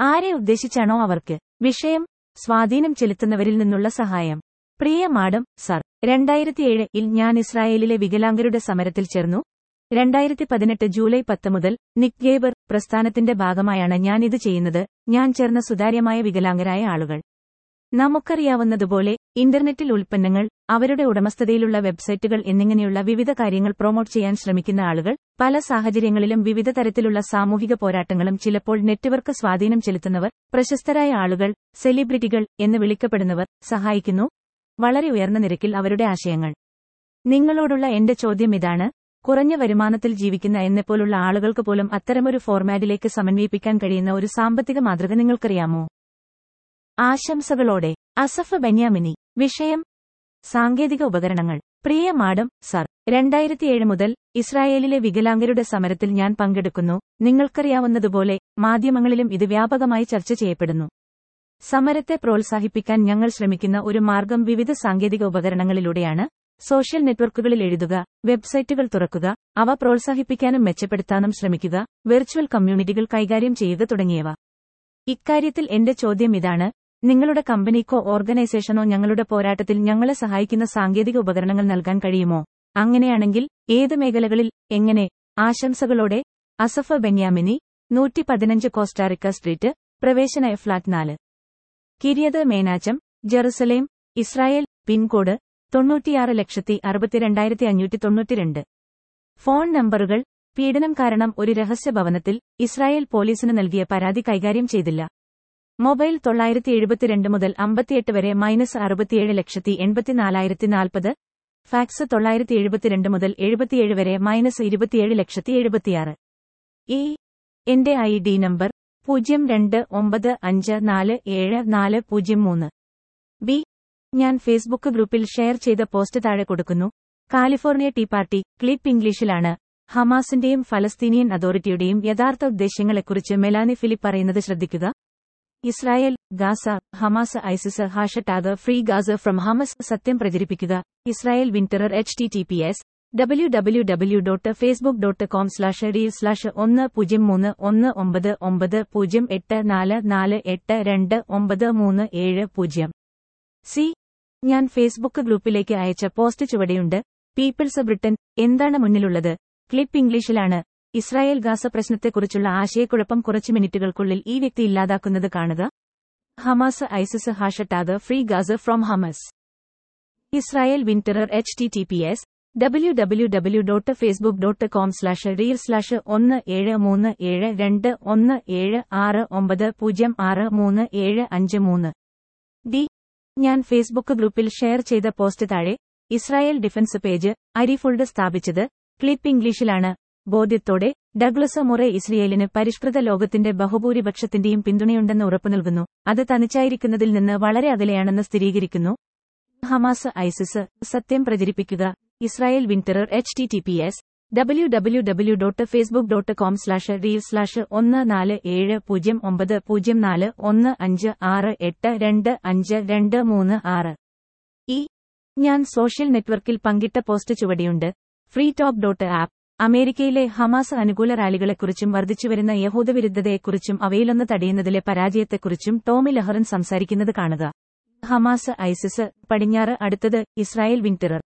ആരെ ഉദ്ദേശിച്ചാണോ അവർക്ക് വിഷയം സ്വാധീനം ചെലുത്തുന്നവരിൽ നിന്നുള്ള സഹായം? പ്രിയ മാഡം സർ രണ്ടായിരത്തിയേഴ് ഇൽ ഞാൻ ഇസ്രായേലിലെ വികലാംഗരുടെ സമരത്തിൽ ചേർന്നു. രണ്ടായിരത്തി പതിനെട്ട് ജൂലൈ പത്ത് മുതൽ നിക് ഗേബർ പ്രസ്ഥാനത്തിന്റെ ഭാഗമായാണ് ഞാൻ ഇത് ചെയ്യുന്നത്. ഞാൻ ചേർന്ന സുതാര്യമായ വികലാംഗരായ ആളുകൾ. നമുക്കറിയാവുന്നതുപോലെ ഇന്റർനെറ്റിൽ ഉൽപ്പന്നങ്ങൾ അവരുടെ ഉടമസ്ഥതയിലുള്ള വെബ്സൈറ്റുകൾ എന്നിങ്ങനെയുള്ള വിവിധ കാര്യങ്ങൾ പ്രൊമോട്ട് ചെയ്യാൻ ശ്രമിക്കുന്ന ആളുകൾ പല സാഹചര്യങ്ങളിലും വിവിധ തരത്തിലുള്ള സാമൂഹിക പോരാട്ടങ്ങളും ചിലപ്പോൾ നെറ്റ്വർക്ക് സ്വാധീനം ചെലുത്തുന്നവർ പ്രശസ്തരായ ആളുകൾ സെലിബ്രിറ്റികൾ എന്ന് വിളിക്കപ്പെടുന്നവർ സഹായിക്കുന്നു. വളരെ ഉയർന്ന നിരക്കിൽ അവരുടെ ആശയങ്ങൾ. നിങ്ങളോടുള്ള എന്റെ ചോദ്യം ഇതാണ് കുറഞ്ഞ വരുമാനത്തിൽ ജീവിക്കുന്ന എന്നെപ്പോലുള്ള ആളുകൾക്ക് പോലും അത്തരമൊരു ഫോർമാറ്റിലേക്ക് സമന്വയിപ്പിക്കാൻ കഴിയുന്ന ഒരു സാമ്പത്തിക മാതൃക നിങ്ങൾക്കറിയാമോ? ആശംസകളോടെ അസഫ് ബെന്യാമിനി വിഷയം സാങ്കേതിക ഉപകരണങ്ങൾ പ്രിയ മാഡം സർ രണ്ടായിരത്തിയേഴ് മുതൽ ഇസ്രായേലിലെ വികലാംഗരുടെ സമരത്തിൽ ഞാൻ പങ്കെടുക്കുന്നു. നിങ്ങൾക്കറിയാവുന്നതുപോലെ മാധ്യമങ്ങളിലും ഇത് വ്യാപകമായി ചർച്ച ചെയ്യപ്പെടുന്നു. സമരത്തെ പ്രോത്സാഹിപ്പിക്കാൻ ഞങ്ങൾ ശ്രമിക്കുന്ന ഒരു മാർഗം വിവിധ സാങ്കേതിക ഉപകരണങ്ങളിലൂടെയാണ്. സോഷ്യൽ നെറ്റ്വർക്കുകളിൽ എഴുതുക വെബ്സൈറ്റുകൾ തുറക്കുക അവ പ്രോത്സാഹിപ്പിക്കാനും മെച്ചപ്പെടുത്താനും ശ്രമിക്കുക വെർച്വൽ കമ്മ്യൂണിറ്റികൾ കൈകാര്യം ചെയ്യുക തുടങ്ങിയവ. ഇക്കാര്യത്തിൽ എന്റെ ചോദ്യം ഇതാണ്. നിങ്ങളുടെ കമ്പനിക്കോ ഓർഗനൈസേഷനോ ഞങ്ങളുടെ പോരാട്ടത്തിൽ ഞങ്ങളെ സഹായിക്കുന്ന സാങ്കേതിക ഉപകരണങ്ങൾ നൽകാൻ കഴിയുമോ? അങ്ങനെയാണെങ്കിൽ ഏത് മേഖലകളിൽ എങ്ങനെ? ആശംസകളോടെ അസഫ ബെന്യാമിനി നൂറ്റി പതിനഞ്ച് കോസ്റ്റാറിക്ക സ്ട്രീറ്റ് പ്രവേശന ഫ്ലാറ്റ് നാല്. Kiryat Menachem Jerusalem Israel pincode തൊണ്ണൂറ്റിയാറ് ലക്ഷത്തി അറുപത്തിരണ്ടായിരത്തി അഞ്ഞൂറ്റി തൊണ്ണൂറ്റിരണ്ട്. ഫോൺ നമ്പറുകൾ പീഡനം കാരണം ഒരു രഹസ്യ ഭവനത്തിൽ ഇസ്രായേൽ പോലീസിന് നൽകിയ പരാതി കൈകാര്യം ചെയ്തില്ല. മൊബൈൽ തൊള്ളായിരത്തി എഴുപത്തിരണ്ട് മുതൽ അമ്പത്തിയെട്ട് വരെ മൈനസ് അറുപത്തിയേഴ് ലക്ഷത്തി എൺപത്തിനാലായിരത്തി നാൽപ്പത് ഫാക്സ് തൊള്ളായിരത്തി എഴുപത്തിരണ്ട് മുതൽ എഴുപത്തിയേഴ് വരെ മൈനസ് ഇരുപത്തിയേഴ് ലക്ഷത്തി എഴുപത്തിയാറ്. ഈ എന്റെ ഐ ഡി നമ്പർ പൂജ്യം രണ്ട് ഒമ്പത് അഞ്ച് നാല് ഏഴ് നാല് പൂജ്യം മൂന്ന്. ബി. ഞാൻ ഫേസ്ബുക്ക് ഗ്രൂപ്പിൽ ഷെയർ ചെയ്ത പോസ്റ്റ് താഴെ കൊടുക്കുന്നു. കാലിഫോർണിയ ടീ പാർട്ടി ക്ലിപ്പ് ഇംഗ്ലീഷിലാണ്. ഹമാസിന്റെയും ഫലസ്തീനിയൻ അതോറിറ്റിയുടെയും യഥാർത്ഥ ഉദ്ദേശ്യങ്ങളെക്കുറിച്ച് മെലാനി ഫിലിപ്പ് പറയുന്നത് ശ്രദ്ധിക്കുക. Israel Gaza Hamas ISIS hashtag free Gaza from Hamas സത്യം പ്രചരിപ്പിക്കുക. Israel വിന്ററർ H T T P S W W W dot Facebook dot com slash reel slash ഒന്ന് പൂജ്യം മൂന്ന് ഒന്ന് ഒമ്പത് ഒമ്പത് പൂജ്യം എട്ട് നാല് നാല് എട്ട് രണ്ട് ഒമ്പത് മൂന്ന് ഏഴ് പൂജ്യം സി. ഞാൻ ഫേസ്ബുക്ക് ഗ്രൂപ്പിലേക്ക് അയച്ച പോസ്റ്റ് ചുവടെയുണ്ട്. പീപ്പിൾസ് ബ്രിട്ടൻ എന്താണ് മുന്നിലുള്ളത്? ക്ലിപ്പ് ഇംഗ്ലീഷിലാണ്. ഇസ്രായേൽ ഗാസ പ്രശ്നത്തെക്കുറിച്ചുള്ള ആശയക്കുഴപ്പം കുറച്ച് മിനിറ്റുകൾക്കുള്ളിൽ ഈ വ്യക്തി ഇല്ലാതാക്കുന്നത് കാണുക. Hamas ISIS hashtag free Gaza from Hamas. Israel വിന്ററർ H T T P S W W W dot Facebook dot com slash reel slash ഒന്ന് ഏഴ് മൂന്ന് ഏഴ് രണ്ട് ഒന്ന് ഏഴ് ആറ് ഒമ്പത് പൂജ്യം ആറ് മൂന്ന് ഏഴ് അഞ്ച് മൂന്ന്. ഡി. ഞാൻ ഫേസ്ബുക്ക് ഗ്രൂപ്പിൽ ഷെയർ ചെയ്ത പോസ്റ്റ് താഴെ ഇസ്രായേൽ ഡിഫൻസ് പേജ് അരിഫുൾഡ് സ്ഥാപിച്ചത്. ക്ലിപ്പ് ഇംഗ്ലീഷിലാണ്. ബോധ്യത്തോടെ ഡഗ്ലസ് മുറെ ഇസ്രയേലിന് പരിഷ്കൃത ലോകത്തിന്റെ ബഹുഭൂരിപക്ഷത്തിന്റെയും പിന്തുണയുണ്ടെന്ന് ഉറപ്പു നൽകുന്നു അത് തനിച്ചായിരിക്കുന്നതിൽ നിന്ന് വളരെ അകലെയാണെന്ന് സ്ഥിരീകരിക്കുന്നു. ഹമാസ് ഐസിസ് സത്യം പ്രചരിപ്പിക്കുക. Israel വിന്ററർ H T T P S W W W dot Facebook dot com slash reel slash ഒന്ന് നാല് ഏഴ് പൂജ്യം ഒമ്പത് പൂജ്യം നാല് ഒന്ന് അഞ്ച് ആറ് എട്ട് രണ്ട് അഞ്ച് രണ്ട് മൂന്ന് ആറ്. ഈ ഞാൻ സോഷ്യൽ നെറ്റ്വർക്കിൽ പങ്കിട്ട പോസ്റ്റ് ചുവടിയുണ്ട്. ഫ്രീ ടോക്ക് ഡോട്ട് ആപ്പ് അമേരിക്കയിലെ ഹമാസ് അനുകൂല റാലികളെക്കുറിച്ചും വർദ്ധിച്ചുവരുന്ന യഹൂദവിരുദ്ധതയെക്കുറിച്ചും അവയിലൊന്ന് തടയുന്നതിലെ പരാജയത്തെക്കുറിച്ചും ടോമി ലഹറൻ സംസാരിക്കുന്നത് കാണുക. ഹമാസ് ഐസിസ് പടിഞ്ഞാറ് അടുത്തത് Israel വിന്ററർ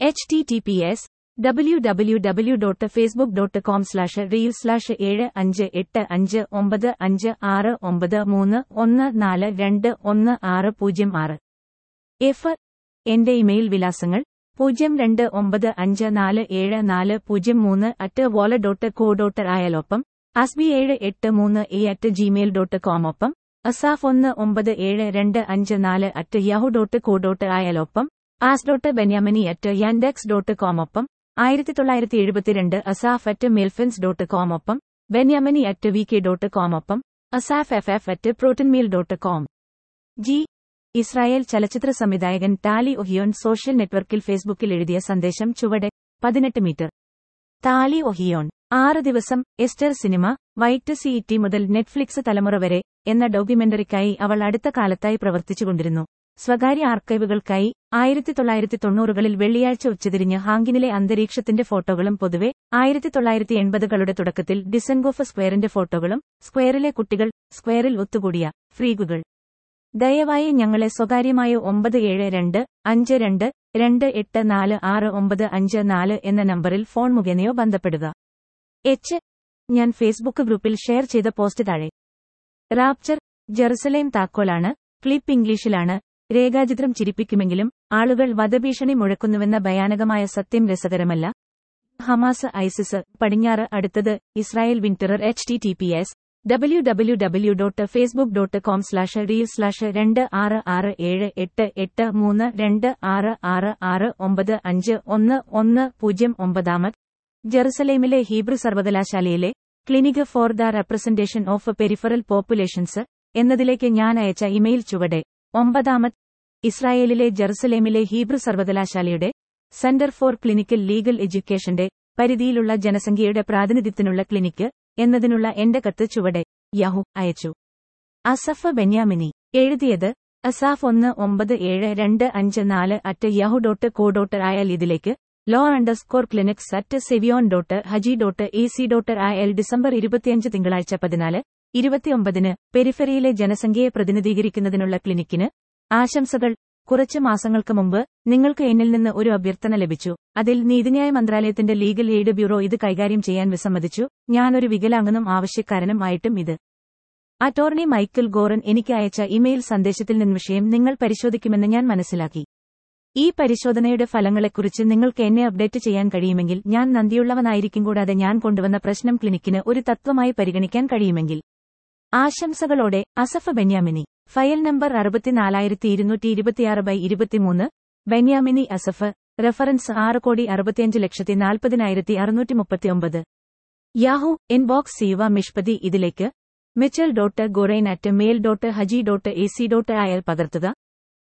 H T T P S W W W dot Facebook dot com slash reel slash ഏഴ് അഞ്ച് എട്ട് അഞ്ച് ഒമ്പത് അഞ്ച് ആറ് ഒമ്പത് മൂന്ന് ഒന്ന് നാല് രണ്ട് ഒന്ന് ആറ് പൂജ്യം ആറ്. എഫ് എന്റെ ഇമെയിൽ വിലാസങ്ങൾ പൂജ്യം രണ്ട് ഒമ്പത് അഞ്ച് നാല് ഏഴ് നാല് പൂജ്യം മൂന്ന് at Walla dot co dot ആയാലൊപ്പം അസ്ബി ഏഴ് എട്ട് മൂന്ന് A at Gmail dot com ഒപ്പം അസാഫ് ഒന്ന് ഒമ്പത് ഏഴ് രണ്ട് അഞ്ച് നാല് at Yahoo dot co dot ആയാലൊപ്പം as dot Benyamini at Yandex dot com ഒപ്പം ആയിരത്തി തൊള്ളായിരത്തി എഴുപത്തിരണ്ട് അസാഫ് അറ്റ് മെൽഫിൻസ് ഡോട്ട് കോം ഒപ്പം Benyamini at V K dot com ഒപ്പം Asaf F F at ProtonMail dot com G Israel ചലച്ചിത്ര സംവിധായകൻ Tally ഒഹിയോൻ social നെറ്റ്വർക്കിൽ ഫേസ്ബുക്കിൽ എഴുതിയ സന്ദേശം ചുവടെ. പതിനെട്ട് മീറ്റർ. Tali Ohayon. ആറ് ദിവസം Esther cinema white C T മുതൽ നെറ്റ്ഫ്ലിക്സ് തലമുറ വരെ എന്ന ഡോക്യുമെന്ററിക്കായി അവൾ അടുത്ത കാലത്തായി പ്രവർത്തിച്ചുകൊണ്ടിരുന്നു സ്വകാര്യ ആർക്കൈവുകൾക്കായി ആയിരത്തി തൊള്ളായിരത്തി തൊണ്ണൂറുകളിൽ വെള്ളിയാഴ്ച ഉച്ചതിരിഞ്ഞ് ഹാങ്കിനിലെ അന്തരീക്ഷത്തിന്റെ ഫോട്ടോകളും പൊതുവെ ആയിരത്തി തൊള്ളായിരത്തി എൺപതുകളുടെ തുടക്കത്തിൽ ഡിസൻഗോഫ് സ്ക്വയറിന്റെ ഫോട്ടോകളും സ്ക്വയറിലെ കുട്ടികൾ സ്ക്വയറിൽ ഒത്തുകൂടിയ ഫ്രീഗുകൾ. ദയവായി ഞങ്ങളെ സ്വകാര്യമായ ഒമ്പത് ഏഴ് രണ്ട് അഞ്ച് രണ്ട് രണ്ട് എട്ട് നാല് ആറ് ഒമ്പത് അഞ്ച് നാല് എന്ന നമ്പറിൽ ഫോൺ മുഖേനയോ ബന്ധപ്പെടുക. എച്ച് ഞാൻ ഫേസ്ബുക്ക് ഗ്രൂപ്പിൽ ഷെയർ ചെയ്ത പോസ്റ്റ് താഴെ. റാപ്ചർ ജെറുസലേം താക്കോലാണ് ക്ലിപ്പ് ഇംഗ്ലീഷിലാണ് രേഖാചിത്രം ചിരിപ്പിക്കുമെങ്കിലും ആളുകൾ വധഭീഷണി മുഴക്കുന്നുവെന്ന ഭയാനകമായ സത്യം രസകരമല്ല. ഹമാസ് ഐസിസ് പടിഞ്ഞാറ് അടുത്തത് Israel വിന്ററർ H T T P S W W W dot Facebook dot com slash reel slash രണ്ട് ആറ് ആറ് ഏഴ് എട്ട് എട്ട് മൂന്ന് രണ്ട് ആറ് ആറ് ആറ് ഒമ്പത് അഞ്ച് ഒന്ന് ഒന്ന് പൂജ്യം ഒമ്പതാമത്. ജെറുസലേമിലെ ഹീബ്രു സർവകലാശാലയിലെ clinic for the representation of peripheral populations എന്നതിലേക്ക് ഞാൻ അയച്ച ഇമെയിൽ ചുവടെ. ഒമ്പതാമത് ഇസ്രായേലിലെ ജെറുസലേമിലെ ഹീബ്രു സർവകലാശാലയുടെ സെന്റർ ഫോർ ക്ലിനിക്കൽ ലീഗൽ എഡ്യൂക്കേഷന്റെ പരിധിയിലുള്ള ജനസംഖ്യയുടെ പ്രാതിനിധ്യത്തിനുള്ള ക്ലിനിക്ക് എന്നതിനുള്ള എന്റെ കത്ത് ചുവടെ യാഹു അയച്ചു. അസഫ് ബെന്യാമിനി. എഴുതിയത് അസാഫ് ഒന്ന് ഒമ്പത് ഏഴ് രണ്ട് അഞ്ച് നാല് at Yahoo dot co dot ആയാൽ ഇതിലേക്ക്. Law underscore clinics at Savion dot Huji dot A C dot ആയൽ December ഇരുപത്തിയഞ്ച് തിങ്കളാഴ്ച പതിനാല് ഇരുപത്തിയൊമ്പതിന് പെരിഫെറിയിലെ ജനസംഖ്യയെ പ്രതിനിധീകരിക്കുന്നതിനുള്ള ക്ലിനിക്കിന് ആശംസകൾ. കുറച്ച് മാസങ്ങൾക്ക് മുമ്പ് നിങ്ങൾക്ക് എന്നിൽ നിന്ന് ഒരു അഭ്യർത്ഥന ലഭിച്ചു. അതിൽ നീതിന്യായ മന്ത്രാലയത്തിന്റെ ലീഗൽ എയ്ഡ് ബ്യൂറോ ഇത് കൈകാര്യം ചെയ്യാൻ വിസമ്മതിച്ചു. ഞാനൊരു വികലാംഗനും ആവശ്യക്കാരനും ആയിട്ടും ഇത്. അറ്റോർണി മൈക്കിൾ ഗോറൻ എനിക്ക് അയച്ച ഇമെയിൽ സന്ദേശത്തിൽ നിന്ന് വിഷയം നിങ്ങൾ പരിശോധിക്കുമെന്ന് ഞാൻ മനസ്സിലാക്കി. ഈ പരിശോധനയുടെ ഫലങ്ങളെക്കുറിച്ച് നിങ്ങൾക്ക് എന്നെ അപ്ഡേറ്റ് ചെയ്യാൻ കഴിയുമെങ്കിൽ ഞാൻ നന്ദിയുള്ളവനായിരിക്കും കൂടാതെ ഞാൻ കൊണ്ടുവന്ന പ്രശ്നം ക്ലിനിക്കിന് ഒരു തത്വമായി പരിഗണിക്കാൻ കഴിയുമെങ്കിൽ. ആശംസകളോടെ അസഫ് ബെന്യാമിനി. ഫയൽ നമ്പർ അറുപത്തിനാലായിരത്തി ഇരുന്നൂറ്റി ഇരുപത്തിയാറ് ബൈ ഇരുപത്തിമൂന്ന് ബെന്യാമിനി അസഫ് റഫറൻസ് ആറ് കോടി അറുപത്തിയഞ്ച് ലക്ഷത്തി നാൽപ്പതിനായിരത്തി അറുന്നൂറ്റി മുപ്പത്തിയൊമ്പത് യാഹു ഇൻബോക്സ് സീവ മിഷ്പതി ഇതിലേക്ക്. Mitchell dot ഗൊറൈൻ at mail dot Huji dot A C dot അയൽ പകർത്തുക.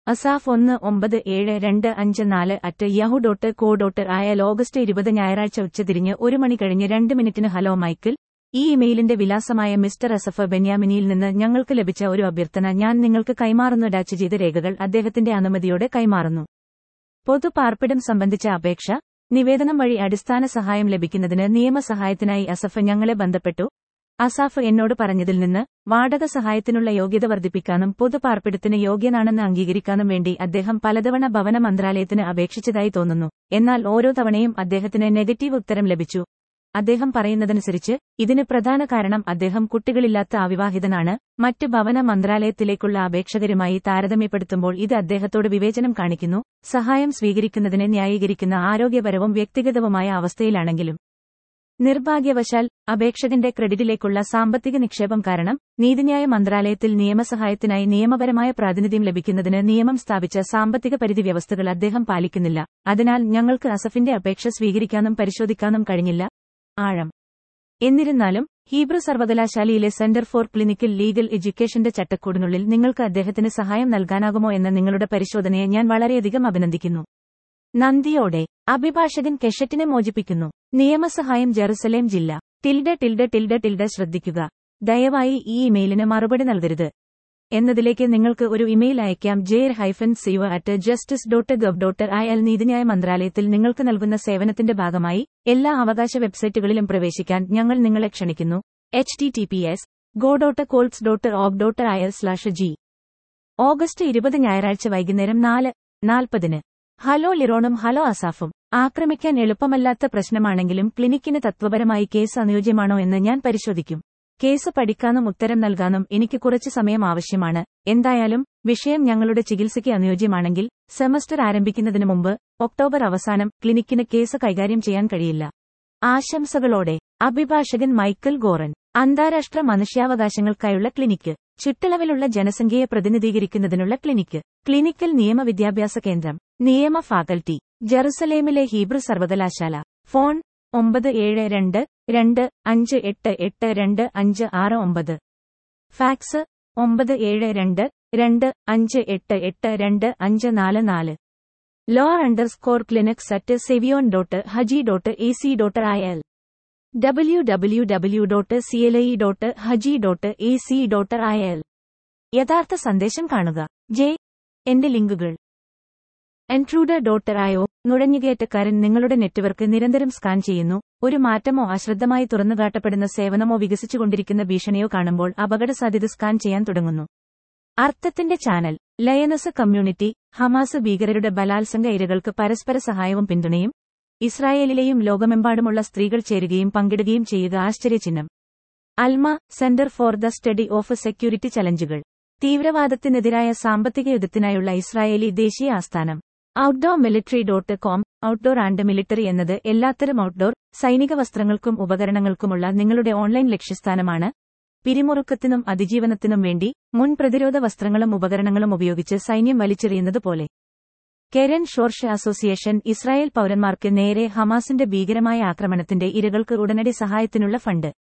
അസാഫ് ഒന്ന് ഒമ്പത് ഏഴ് രണ്ട് അഞ്ച് നാല് at Yahoo dot co dot അയൽ ഓഗസ്റ്റ് ഇരുപത് ഞായറാഴ്ച ഉച്ചതിരിഞ്ഞ് ഒരു മണി കഴിഞ്ഞ് രണ്ട് മിനിറ്റിന് ഹലോ മൈക്കിൾ. ഈ ഇമെയിലിന്റെ വിലാസമായ മിസ്റ്റർ അസഫ് ബെന്യാമിനിയിൽ നിന്ന് ഞങ്ങൾക്ക് ലഭിച്ച ഒരു അഭ്യർത്ഥന ഞാൻ നിങ്ങൾക്ക് കൈമാറുന്നു ഡാച്ച് ചെയ്ത രേഖകൾ അദ്ദേഹത്തിന്റെ അനുമതിയോടെ കൈമാറുന്നു. പൊതു പാർപ്പിടം സംബന്ധിച്ച അപേക്ഷ നിവേദനം വഴി അടിസ്ഥാന സഹായം ലഭിക്കുന്നതിന് നിയമസഹായത്തിനായി അസഫ് ഞങ്ങളെ ബന്ധപ്പെട്ടു. അസാഫ് എന്നോട് പറഞ്ഞതിൽ നിന്ന് വാടക സഹായത്തിനുള്ള യോഗ്യത വർദ്ധിപ്പിക്കാനും പൊതു പാർപ്പിടത്തിന് യോഗ്യനാണെന്ന് അംഗീകരിക്കാനും വേണ്ടി അദ്ദേഹം പലതവണ ഭവന മന്ത്രാലയത്തിന് അപേക്ഷിച്ചതായി തോന്നുന്നു. എന്നാൽ ഓരോ തവണയും അദ്ദേഹത്തിന് നെഗറ്റീവ് ഉത്തരം ലഭിച്ചു. അദ്ദേഹം പറയുന്നതനുസരിച്ച് ഇതിന് പ്രധാന കാരണം അദ്ദേഹം കുട്ടികളില്ലാത്ത അവിവാഹിതനാണ്. മറ്റ് ഭവന മന്ത്രാലയത്തിലേക്കുള്ള അപേക്ഷകരുമായി താരതമ്യപ്പെടുത്തുമ്പോൾ ഇത് അദ്ദേഹത്തോട് വിവേചനം കാണിക്കുന്നു. സഹായം സ്വീകരിക്കുന്നതിനെ ന്യായീകരിക്കുന്ന ആരോഗ്യപരവും വ്യക്തിഗതവുമായ അവസ്ഥയിലാണെങ്കിലും. നിർഭാഗ്യവശാൽ അപേക്ഷകന്റെ ക്രെഡിറ്റിലേക്കുള്ള സാമ്പത്തിക നിക്ഷേപം കാരണം നീതിന്യായ മന്ത്രാലയത്തിൽ നിയമസഹായത്തിനായി നിയമപരമായ പ്രാതിനിധ്യം ലഭിക്കുന്നതിന് നിയമം സ്ഥാപിച്ച സാമ്പത്തിക പരിധി വ്യവസ്ഥകൾ അദ്ദേഹം പാലിക്കുന്നില്ല. അതിനാൽ ഞങ്ങൾക്ക് അസഫിന്റെ അപേക്ഷ സ്വീകരിക്കാനും പരിശോധിക്കാനും കഴിഞ്ഞില്ല. ആഴം. എന്നിരുന്നാലും ഹീബ്രു സർവകലാശാലയിലെ സെന്റർ ഫോർ ക്ലിനിക്കൽ ലീഗൽ എഡ്യൂക്കേഷന്റെ ചട്ടക്കൂടിനുള്ളിൽ നിങ്ങൾക്ക് അദ്ദേഹത്തിന് സഹായം നൽകാനാകുമോ എന്ന നിങ്ങളുടെ പരിശോധനയെ ഞാൻ വളരെയധികം അഭിനന്ദിക്കുന്നു. നന്ദിയോടെ അഭിഭാഷകൻ കെഷറ്റിനെ മോചിപ്പിക്കുന്നു. നിയമസഹായം ജെറുസലേം ജില്ല. ടിൽഡ ടിൽഡ ടിൽഡ ടിൽഡ ശ്രദ്ധിക്കുക. ദയവായി ഈ ഇമെയിലിന് മറുപടി നൽകരുത്. എന്നതിലേക്ക് നിങ്ങൾക്ക് ഒരു ഇമെയിൽ അയക്കാം. Yair hyphen Ziva at justice dot gov dot I L നീതിന്യായ മന്ത്രാലയത്തിൽ നിങ്ങൾക്ക് നൽകുന്ന സേവനത്തിന്റെ ഭാഗമായി എല്ലാ അവകാശ വെബ്സൈറ്റുകളിലും പ്രവേശിക്കാൻ ഞങ്ങൾ നിങ്ങളെ ക്ഷണിക്കുന്നു. H T T P S go dot calls dot org dot I L slash G August ഇരുപത് ഞായറാഴ്ച വൈകുന്നേരം നാല് നാൽപ്പതിന്. ഹലോ ലിറോണും ഹലോ അസാഫും. ആക്രമിക്കാൻ എളുപ്പമല്ലാത്ത പ്രശ്നമാണെങ്കിലും ക്ലിനിക്കിന് തത്വപരമായി കേസ് അനുയോജ്യമാണോ എന്ന് ഞാൻ പരിശോധിക്കും. കേസ് പഠിക്കാനും ഉത്തരം നൽകാനും എനിക്ക് കുറച്ച് സമയം ആവശ്യമാണ്. എന്തായാലും വിഷയം ഞങ്ങളുടെ ചികിത്സയ്ക്ക് അനുയോജ്യമാണെങ്കിൽ സെമസ്റ്റർ ആരംഭിക്കുന്നതിന് മുമ്പ് ഒക്ടോബർ അവസാനം ക്ലിനിക്കിന് കേസ് കൈകാര്യം ചെയ്യാൻ കഴിയില്ല. ആശംസകളോടെ അഭിഭാഷകൻ മൈക്കൽ ഗോറൻ അന്താരാഷ്ട്ര മനുഷ്യാവകാശങ്ങൾക്കായുള്ള ക്ലിനിക്ക് ചുറ്റളവിലുള്ള ജനസംഖ്യയെ പ്രതിനിധീകരിക്കുന്നതിനുള്ള ക്ലിനിക്ക് ക്ലിനിക്കൽ നിയമ വിദ്യാഭ്യാസ കേന്ദ്രം നിയമ ഫാക്കൽറ്റി ജെറുസലേമിലെ ഹീബ്രു സർവകലാശാല ഫോൺ ഒമ്പത് ഏഴ് രണ്ട് രണ്ട് അഞ്ച് എട്ട് എട്ട് രണ്ട് അഞ്ച് ആറ് ഒമ്പത്. ഫാക്സ് ഒമ്പത് ഏഴ് രണ്ട് രണ്ട് അഞ്ച് എട്ട് എട്ട് രണ്ട് അഞ്ച് നാല് നാല്. Law underscore clinics at Savion dot Huji dot A C dot I L W W W dot C L I dot Huji dot A C dot I L യഥാർത്ഥ സന്ദേശം കാണുക. ജെ എന്റെ ലിങ്കുകൾ. എൻട്രൂഡർ ഡോട്ട് ഐഒ നുഴഞ്ഞുകയറ്റക്കാരൻ നിങ്ങളുടെ network നിരന്തരം scan ചെയ്യുന്നു ഒരു മാറ്റമോ അശ്രദ്ധമായി തുറന്നുകാട്ടപ്പെടുന്ന സേവനമോ വികസിച്ചുകൊണ്ടിരിക്കുന്ന ഭീഷണിയോ കാണുമ്പോൾ അപകടസാധ്യത സ്കാൻ ചെയ്യാൻ തുടങ്ങുന്നു. അർത്ഥത്തിന്റെ ചാനൽ ലയനസ് കമ്മ്യൂണിറ്റി ഹമാസ് ഭീകരരുടെ ബലാത്സംഗ ഇരകൾക്ക് പരസ്പര സഹായവും പിന്തുണയും ഇസ്രായേലിലെയും ലോകമെമ്പാടുമുള്ള സ്ത്രീകൾ ചേരുകയും പങ്കിടുകയും ചെയ്യുക ആശ്ചര്യചിഹ്നം. Alma centre for the study of security ചലഞ്ചുകൾ. തീവ്രവാദത്തിനെതിരായ സാമ്പത്തിക യുദ്ധത്തിനായുള്ള ഇസ്രായേലി ദേശീയ ആസ്ഥാനം. Outdoor military dot com outdoor and military എന്നത് എല്ലാത്തരം ഔട്ട്ഡോർ സൈനിക വസ്ത്രങ്ങൾക്കും ഉപകരണങ്ങൾക്കുമുള്ള നിങ്ങളുടെ ഓൺലൈൻ ലക്ഷ്യസ്ഥാനമാണ്. പിരിമുറുക്കത്തിനും അതിജീവനത്തിനും വേണ്ടി മുൻ പ്രതിരോധ വസ്ത്രങ്ങളും ഉപകരണങ്ങളും ഉപയോഗിച്ച് സൈന്യം വലിച്ചെറിയുന്നത് പോലെ. കെരൻ ഷോർഷ അസോസിയേഷൻ ഇസ്രായേൽ പൌരന്മാർക്ക് നേരെ ഹമാസിന്റെ ഭീകരമായ ആക്രമണത്തിന്റെ ഇരകൾക്ക് ഉടനടി സഹായത്തിനുള്ള ഫണ്ട്.